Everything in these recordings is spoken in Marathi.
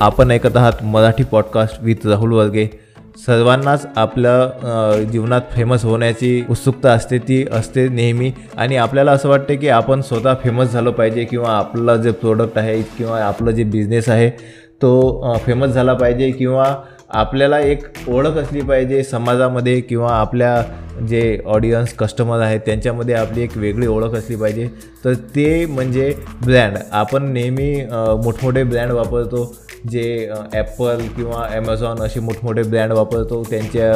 आपण ऐकत आहात मराठी पॉडकास्ट विथ राहुल वर्गे सर्वांनाच आपल्या जीवनात फेमस होण्याची उत्सुकता असते ती असते नेहमी. आणि आपल्याला असं वाटते की आपण स्वतः फेमस झालं पाहिजे किंवा आपलं जे प्रोडक्ट आहे किंवा आपलं जे बिझनेस आहे तो फेमस झाला पाहिजे किंवा आपल्याला एक ओळख असली पाहिजे समाजामध्ये किंवा आपल्या जे ऑडियन्स कस्टमर आहेत त्यांच्यामध्ये आपली एक वेगळी ओळख असली पाहिजे. तर ते म्हणजे ब्रँड आपण नेहमी मोठमोठे ब्रँड वापरतो. जे ॲपल किंवा ॲमेझॉन असे मोठमोठे ब्रँड वापरतो त्यांच्या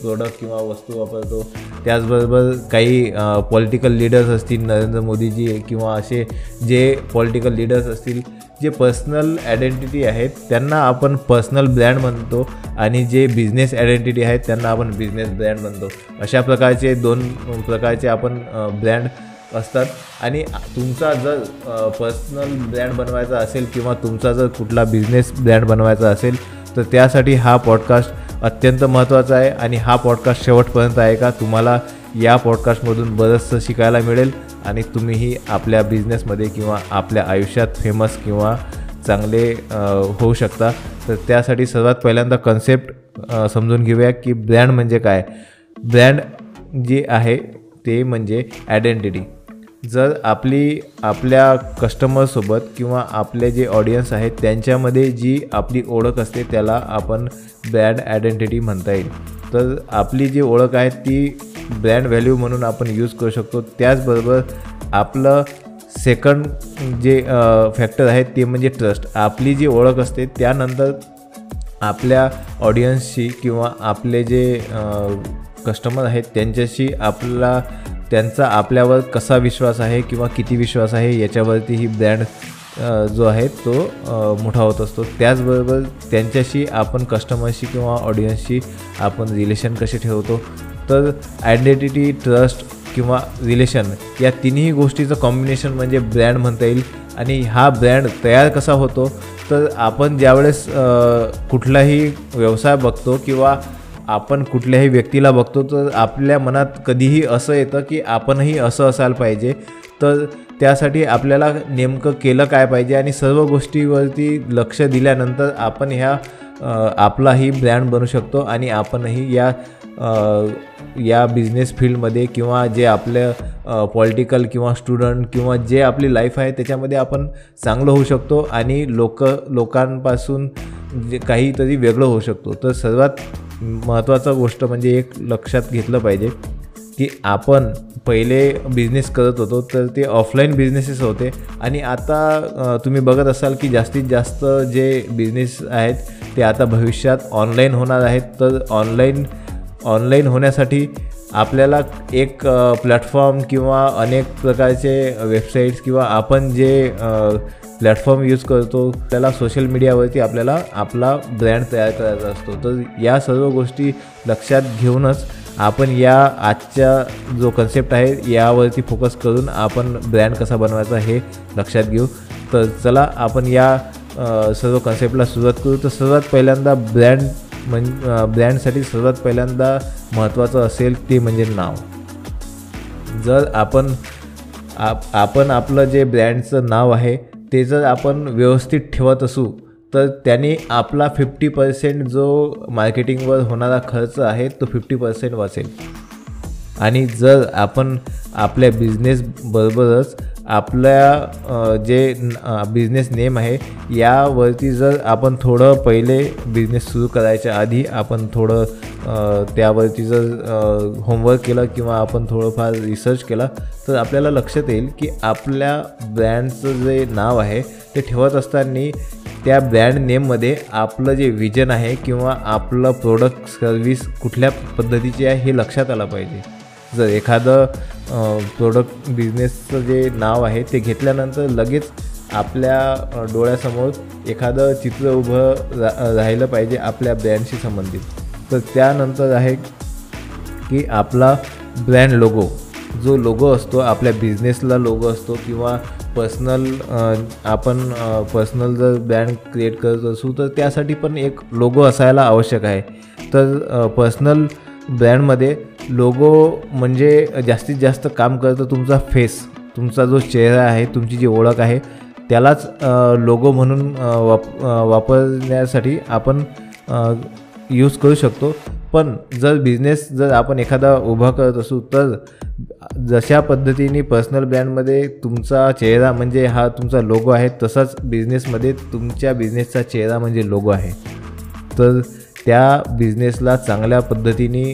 प्रोडक्ट किंवा वस्तू वापरतो. त्याचबरोबर काही पॉलिटिकल लीडर्स असतील नरेंद्र मोदीजी किंवा असे जे पॉलिटिकल लीडर्स असतील जे पर्सनल आयडेंटिटी आहेत त्यांना आपण पर्सनल ब्रँड म्हणतो आणि जे बिझनेस आयडेंटिटी आहेत त्यांना आपण बिझनेस ब्रँड म्हणतो. अशा प्रकारचे दोन प्रकारचे आपण ब्रँड असतात. आणि तुमचा जर पर्सनल ब्रँड बनवायचा असेल किंवा तुमचा जर कुठला बिझनेस ब्रँड बनवायचा असेल तर त्यासाठी हा पॉडकास्ट अत्यंत महत्त्वाचा आहे. आणि हा पॉडकास्ट शेवटपर्यंत आहे का तुम्हाला या पॉडकास्टमधून बरंचसं शिकायला मिळेल. आणि तुम्हीही आपल्या बिझनेसमध्ये किंवा आपल्या आयुष्यात फेमस किंवा चांगले होऊ शकता. तर त्यासाठी सर्वात पहिल्यांदा कन्सेप्ट समजून घेऊया की ब्रँड म्हणजे काय. ब्रँड जे आहे ते म्हणजे आयडेंटिटी जर आपली आपल्या कस्टमरसोबत किंवा आपले जे ऑडियन्स आहेत त्यांच्यामध्ये जी आपली ओळख असते त्याला आपण ब्रँड आयडेंटिटी म्हणता येईल. तर आपली जी ओळख आहे ती ब्रँड व्हॅल्यू म्हणून आपण यूज करू शकतो. त्याचबरोबर आपलं सेकंड जे फॅक्टर आहे ते म्हणजे ट्रस्ट आपली जी ओळख असते त्यानंतर आपल्या ऑडियन्सशी किंवा आपले जे कस्टमर आहेत त्यांच्याशी आपला त्यांचा आपल्यावर कसा विश्वास आहे किंवा किती विश्वास आहे याच्यावरती ही ब्रँड जो आहे तो मोठा होत असतो. त्याचबरोबर त्यांच्याशी आपण कस्टमरशी किंवा ऑडियन्सशी आपण रिलेशन कसे ठेवतो. तर आयडेंटिटी ट्रस्ट किंवा रिलेशन या तिन्ही गोष्टीचं कॉम्बिनेशन म्हणजे ब्रँड म्हणता येईल. आणि हा ब्रँड तयार कसा होतो? तर आपण ज्यावेळेस कुठलाही व्यवसाय बघतो किंवा आपण कुठल्याही व्यक्तीला बघतो तर आपल्या मनात कधीही असं येतं की आपणही असं असायला पाहिजे. तर त्यासाठी आपल्याला नेमकं केलं काय पाहिजे आणि सर्व गोष्टीवरती लक्ष दिल्यानंतर आपण ह्या आपलाही ब्रँड बनू शकतो आणि आपणही या या बिझनेस फील्डमध्ये किंवा जे आपलं पॉलिटिकल किंवा स्टुडंट किंवा जे आपली लाईफ आहे त्याच्यामध्ये आपण चांगलं होऊ शकतो आणि लोक लोकांपासून जे काहीतरी वेगळं होऊ शकतो. तर सर्वात महत्त्वाचा गोष्ट म्हणजे एक लक्षात घेतलं पाहिजे की आपण पहिले बिझनेस करत होतो तर ते ऑफलाईन बिझनेसेस होते. आणि आता तुम्ही बघत असाल की जास्तीत जास्त जे बिझनेस आहेत ते आता भविष्यात ऑनलाईन होणार आहेत. तर ऑनलाईन ऑनलाईन होण्यासाठी आपल्याला एक प्लॅटफॉर्म किंवा अनेक प्रकारचे वेबसाईट्स किंवा आपण जे प्लॅटफॉर्म यूज करतो त्याला सोशल मीडियावरती आपल्याला आपला ब्रँड तयार करायचा असतो. तर या सर्व गोष्टी लक्षात घेऊनच आपण या आजच्या जो कन्सेप्ट आहे यावरती फोकस करून आपण ब्रँड कसा बनवायचा हे लक्षात घेऊ. तर चला आपण या सर्व कन्सेप्टला सुरुवात करू. तर सर्वात पहिल्यांदा ब्रँड म्हण ब्रँडसाठी सर्वात पहिल्यांदा महत्त्वाचं असेल ते म्हणजे नाव. जर आपण आप आपण आपलं जे ब्रँडचं नाव आहे ते जर आपण व्यवस्थित ठेवत असू तर त्याने आपला फिफ्टी पर्सेंट जो मार्केटिंगवर होणारा खर्च आहे तो फिफ्टी पर्सेंट वाचेल. आणि जर आपण आपल्या बिझनेसबरोबरच आपल्या जे बिझनेस नेम आहे यावरती जर आपण थोडं पहिले बिझनेस सुरू करायच्या आधी आपण थोडं त्यावरती जर होमवर्क केलं किंवा आपण थोडंफार रिसर्च केला तर आपल्याला लक्षात येईल की आपल्या ब्रँडचं जे नाव आहे ते ठेवत असताना त्या ब्रँड नेममध्ये आपलं जे विजन आहे किंवा आपलं प्रोडक्ट सर्व्हिस कुठल्या पद्धतीची आहे हे लक्षात आलं पाहिजे. जर एखादं प्रोडक्ट बिझनेसचं जे नाव आहे ते घेतल्यानंतर लगेच आपल्या डोळ्यासमोर एखादं चित्र उभं रा राहिलं पाहिजे आपल्या ब्रँडशी संबंधित. तर त्यानंतर आहे की आपला ब्रँड लोगो जो लोगो असतो आपल्या बिझनेसला लोगो असतो किंवा पर्सनल आपण पर्सनल जर ब्रँड क्रिएट करत असू तर त्यासाठी पण एक लोगो असायला आवश्यक आहे. तर पर्सनल ब्रँडमध्ये लोगो म्हणजे जास्तीत जास्त काम करतं तुमचा फेस तुमचा जो चेहरा आहे तुमची जी ओळख आहे त्यालाच लोगो म्हणून वाप वापरण्यासाठी आपण यूज करू शकतो. पण जर बिझनेस जर आपण एखादा उभा करत असू तर जशा पद्धतीने पर्सनल ब्रँडमध्ये तुमचा चेहरा म्हणजे हा तुमचा लोगो आहे तसाच बिझनेसमध्ये तुमच्या बिझनेसचा चेहरा म्हणजे लोगो आहे. तर त्या बिझनेसला चांगल्या पद्धतीने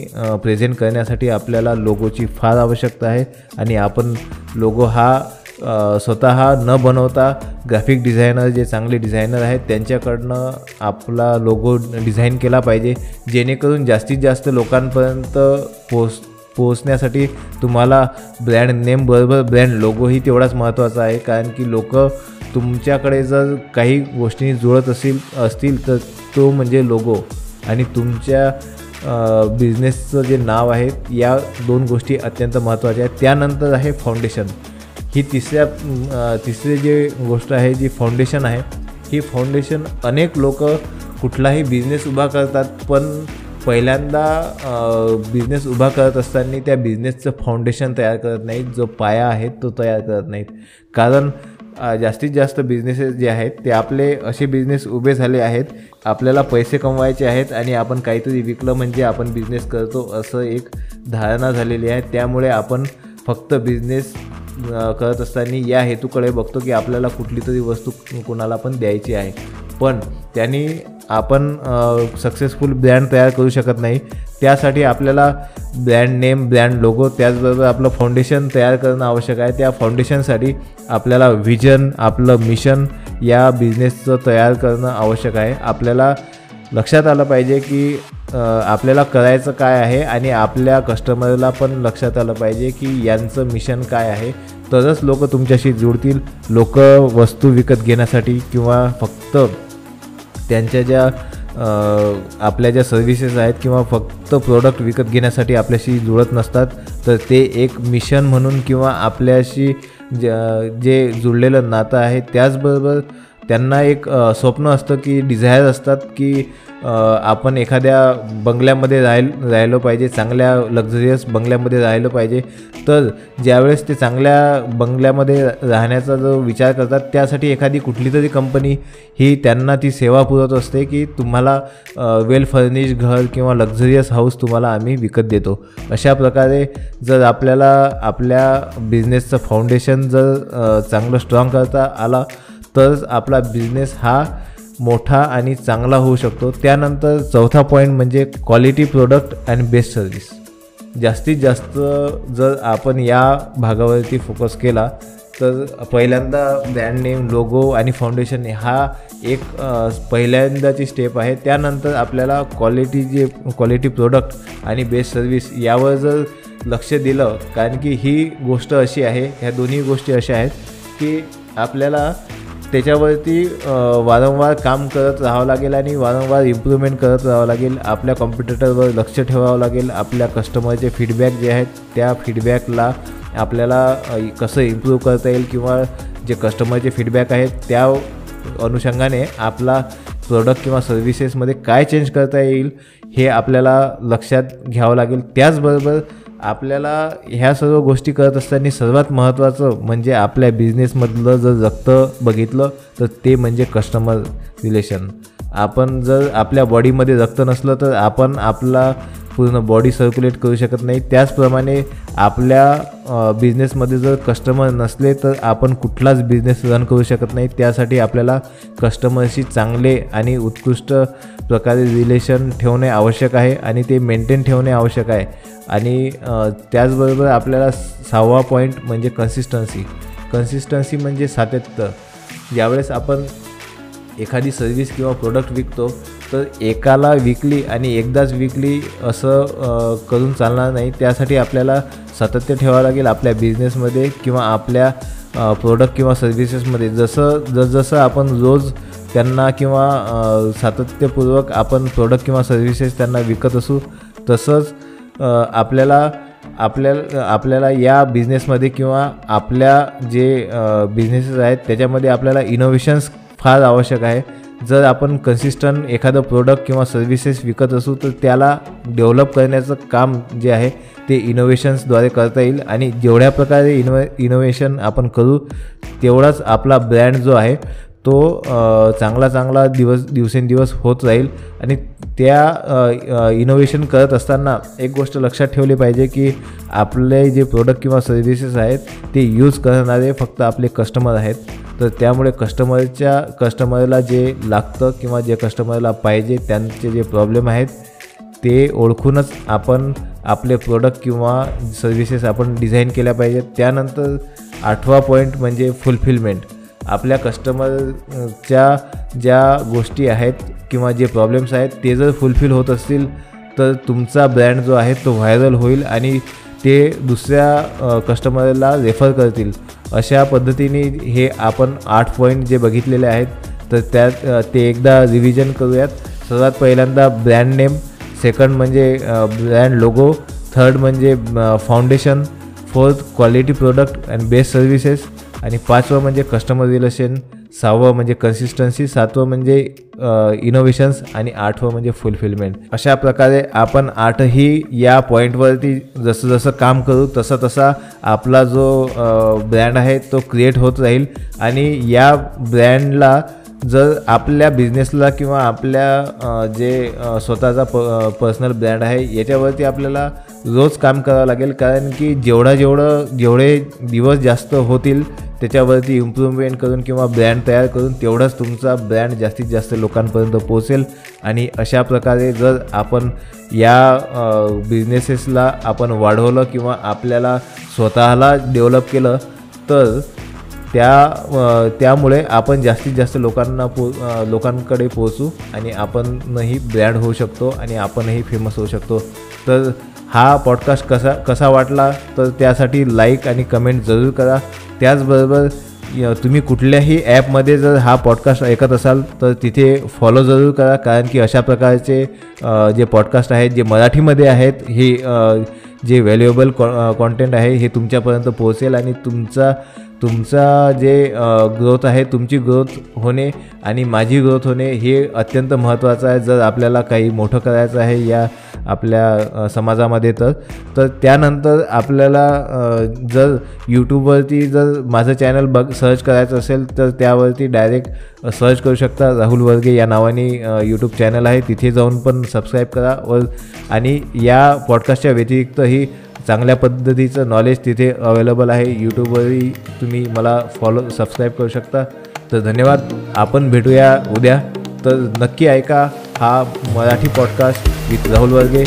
प्रेझेंट करण्यासाठी आपल्याला लोगोची फार आवश्यकता आहे. आणि आपण लोगो हा स्वतः न बनवता ग्राफिक डिझायनर जे चांगले डिझायनर आहेत त्यांच्याकडनं आपला लोगो डिझाईन केला पाहिजे. जेणेकरून जास्तीत जास्त लोकांपर्यंत पोच पोचण्यासाठी तुम्हाला ब्रँड नेम बरोबर ब्रँड लोगोही तेवढाच महत्त्वाचा आहे. कारण की लोक तुमच्याकडे जर काही गोष्टी जुळत असेल असतील तर तो म्हणजे लोगो आणि तुमच्या बिझनेसचं जे नाव आहे या दोन गोष्टी अत्यंत महत्त्वाच्या आहेत. त्यानंतर आहे फाउंडेशन ही तिसऱ्या तिसरी जे गोष्ट आहे जी फाउंडेशन आहे ही फाउंडेशन अनेक लोक कुठलाही बिझनेस उभा करतात पण पहिल्यांदा बिझनेस उभा करत असताना त्या बिझनेसचं फाउंडेशन तयार करत नाहीत. जो पाया आहे तो तयार करत नाहीत. कारण जास्तीत जास्त बिझनेसेस जे आहेत ते आपले असे बिझनेस उभे झाले आहेत आपल्याला पैसे कमवायचे आहेत आणि आपण काहीतरी विकलं म्हणजे आपण बिझनेस करतो असं एक धारणा झालेली आहे. त्यामुळे आपण फक्त बिझनेस करत असताना या हेतूकडे बघतो की आपल्याला कुठली तरी वस्तू कोणाला पण द्यायची आहे. पण त्यांनी आपण सक्सेसफुल ब्रँड तयार करू शकत नाही. त्यासाठी आपल्याला ब्रँड नेम ब्रँड लोगो त्याचबरोबर आपलं फाउंडेशन तयार करणं आवश्यक आहे. त्या फाउंडेशनसाठी आपल्याला व्हिजन आपलं मिशन या बिझनेसचं तयार करणं आवश्यक आहे. आपल्याला लक्षात आलं पाहिजे की आपल्याला करायचं काय आहे आणि आपल्या कस्टमरला पण लक्षात आलं पाहिजे की यांचं मिशन काय आहे. तरच लोक तुमच्याशी जुळतील लोक वस्तू विकत घेण्यासाठी किंवा फक्त त्यांच्या ज्या आपल्या ज्या सर्व्हिसेस आहेत किंवा फक्त प्रोडक्ट विकत घेण्यासाठी आपल्याशी जुळत नसतात तर ते एक मिशन म्हणून किंवा आपल्याशी जे जुळलेलं नातं आहे त्याचबरोबर त्यांना एक स्वप्न असतं की डिझायर असतात की आपण एखाद्या बंगल्यामध्ये राहिल राहिलो पाहिजे चांगल्या लक्झरियस बंगल्यामध्ये राहिलं पाहिजे. तर ज्यावेळेस ते चांगल्या बंगल्यामध्ये राहण्याचा जो विचार करतात त्यासाठी एखादी कुठली तरी कंपनी ही त्यांना ती सेवा पुरवत असते की तुम्हाला वेल फर्निश घर किंवा लक्झरियस हाऊस तुम्हाला आम्ही विकत देतो. अशा प्रकारे जर आपल्याला आपल्या बिझनेसचं फाउंडेशन जर चांगलं स्ट्रॉंग करता आला तरच आपला बिझनेस हा मोठा आणि चांगला होऊ शकतो. त्यानंतर चौथा पॉईंट म्हणजे quality product and best service जास्तीत जास्त जर आपण या भागावरती फोकस केला तर पहिल्यांदा ब्रँड नेम लोगो आणि फाउंडेशन हा एक पहिल्यांदाची स्टेप आहे. त्यानंतर आपल्याला क्वालिटी जे क्वालिटी प्रोडक्ट आणि बेस्ट सर्विस यावर जर लक्ष दिलं कारण की ही गोष्ट अशी आहे ह्या दोन्ही गोष्टी अशा आहेत की आपल्याला त्याच्यावरती वारंवार काम करत राहावं लागेल आणि वारंवार इम्प्रूव्हमेंट करत राहावं लागेल. आपल्या कॉम्प्युटरवर लक्ष ठेवावं लागेल. आपल्या कस्टमरचे फीडबॅक जे आहेत त्या फीडबॅकला आपल्याला कसं इम्प्रूव्ह करता येईल किंवा जे कस्टमरचे फीडबॅक आहेत त्या अनुषंगाने आपला प्रोडक्ट किंवा सर्व्हिसेसमध्ये काय चेंज करता येईल हे आपल्याला लक्षात घ्यावं लागेल. त्याचबरोबर आपल्याला ह्या सर्व गोष्टी करत असताना सर्वात महत्त्वाचं म्हणजे आपल्या बिझनेसमधलं जर रक्त बघितलं तर ते म्हणजे कस्टमर रिलेशन आपण जर आपल्या बॉडीमध्ये रक्त नसलं तर आपण आपला पूर्ण बॉडी सर्क्युलेट करू शकत नाही. त्याचप्रमाणे आपल्या बिझनेसमध्ये जर कस्टमर नसले तर आपण कुठलाच बिझनेस रन करू शकत नाही. त्यासाठी आपल्याला कस्टमरशी चांगले आणि उत्कृष्ट प्रकारे रिलेशन ठेवणे आवश्यक आहे आणि ते मेंटेन ठेवणे आवश्यक आहे. आणि त्याचबरोबर आपल्याला सहावा पॉईंट म्हणजे कन्सिस्टन्सी कन्सिस्टन्सी म्हणजे सातत्य. ज्यावेळेस आपण एखादी सर्व्हिस किंवा प्रोडक्ट विकतो तर एकाला विकली आणि एकदाच विकली असं करून चालणार नाही. त्यासाठी आपल्याला सातत्य ठेवावं लागेल आपल्या बिझनेसमध्ये किंवा आपल्या प्रोडक्ट किंवा सर्व्हिसेसमध्ये जसं जसजसं आपण रोज त्यांना किंवा सातत्यपूर्वक आपण प्रोडक्ट किंवा सर्व्हिसेस त्यांना विकत असू तसंच आपल्याला आपल्या आपल्याला या बिझनेसमध्ये किंवा आपल्या जे बिझनेसेस आहेत त्याच्यामध्ये आपल्याला इनोव्हेशन्स फार आवश्यक आहे. जर आपण कन्सिस्टंट एखादं प्रोडक्ट किंवा सर्व्हिसेस विकत असू तर त्याला डेव्हलप करण्याचं काम जे आहे ते इनोव्हेशन्सद्वारे करता येईल. आणि जेवढ्या प्रकारे इनो इनोव्हेशन आपण करू तेवढाच आपला ब्रँड जो आहे तो चांगला चांगला दिवस दिवसेंदिवस होत राहील आणि त्या इनोव्हेशन करत असताना एक गोष्ट लक्षात ठेवली पाहिजे की आपले जे प्रोडक्ट किंवा सर्व्हिसेस आहेत ते यूज करणारे फक्त आपले कस्टमर आहेत. तर त्यामुळे कस्टमरच्या कस्टमरला जे लागतं किंवा जे कस्टमरला पाहिजे त्यांचे जे प्रॉब्लेम आहेत ते ओळखूनच आपण आपले प्रोडक्ट किंवा सर्व्हिसेस आपण डिझाईन केल्या पाहिजेत. त्यानंतर आठवा पॉईंट म्हणजे फुलफिलमेंट आपल्या कस्टमरच्या ज्या गोष्टी आहेत किंवा जे प्रॉब्लेम्स आहेत ते जर फुलफिल होत असतील तर तुमचा ब्रँड जो आहे तो व्हायरल होईल आणि ते दुसऱ्या कस्टमरला रेफर करतील. अशा पद्धतीने हे आपण आठ पॉईंट जे बघितलेले आहेत तर त्यात ते एकदा रिव्हिजन करूयात. सर्वात पहिल्यांदा ब्रँड नेम सेकंड म्हणजे ब्रँड लोगो थर्ड म्हणजे foundation fourth quality product and best services आणि पाचवं म्हणजे कस्टमर रिलेशन सहावं म्हणजे कन्सिस्टन्सी सातवं म्हणजे इनोव्हेशन्स आणि आठवं म्हणजे फुलफिलमेंट अशा प्रकारे आपण आठही या पॉईंटवरती जसं जसं काम करू तसा तसा आपला जो ब्रँड आहे तो क्रिएट होत राहील. आणि या ब्रँडला जर आपल्या बिझनेसला किंवा आपल्या जे स्वतःचा प पर्सनल ब्रँड आहे याच्यावरती आपल्याला रोज काम करावं लागेल. कारण की जेवढा जेवढं जेवढे दिवस जास्त होतील त्याच्यावरती इम्प्रूव्हमेंट करून किंवा ब्रँड तयार करून तेवढाच तुमचा ब्रँड जास्तीत जास्त लोकांपर्यंत पोहोचेल. आणि अशा प्रकारे जर आपण या बिझनेसेसला आपण वाढवलं किंवा आपल्याला स्वतःला डेव्हलप केलं तर त्या त्यामुळे आपण जास्तीत जास्त लोकांना पो लोकांकडे पोहोचू आणि आपणही ब्रँड होऊ शकतो आणि आपणही फेमस होऊ शकतो. तर हा पॉडकास्ट कसा कसा वाटला तर त्यासाठी लाईक आणि कमेंट जरूर करा. त्याचबरोबर तुम्ही कुठल्याही ॲपमध्ये जर हा पॉडकास्ट ऐकत असाल तर तिथे फॉलो जरूर करा. कारण की अशा प्रकारचे जे पॉडकास्ट आहेत जे मराठीमध्ये आहेत हे जे व्हॅल्युएबल कॉ कॉन्टेंट आहे हे तुमच्यापर्यंत पोहोचेल आणि तुमचा तुमचा जे ग्रोथ आहे तुमची ग्रोथ होणे आणि माझी ग्रोथ होणे हे अत्यंत महत्त्वाचं आहे. जर आपल्याला काही मोठं करायचं आहे या आपल्या समाजामध्ये तर तर त्यानंतर आपल्याला जर यूट्यूबवरती जर माझं चॅनल बघ सर्च करायचं असेल तर त्यावरती डायरेक्ट सर्च करू शकता. राहुल वर्गे या नावाने यूट्यूब चॅनल आहे. तिथे जाऊन पण सबस्क्राईब करा. व आणि या पॉडकास्टच्या व्यतिरिक्तही चांगल्या पद्धतीचं नॉलेज तिथे अवेलेबल आहे. यूट्यूबवरही तुम्ही मला फॉलो सबस्क्राईब करू शकता. तर धन्यवाद. आपण भेटूया उद्या. तर नक्की ऐका हा मराठी पॉडकास्ट विथ राहुल वर्गे.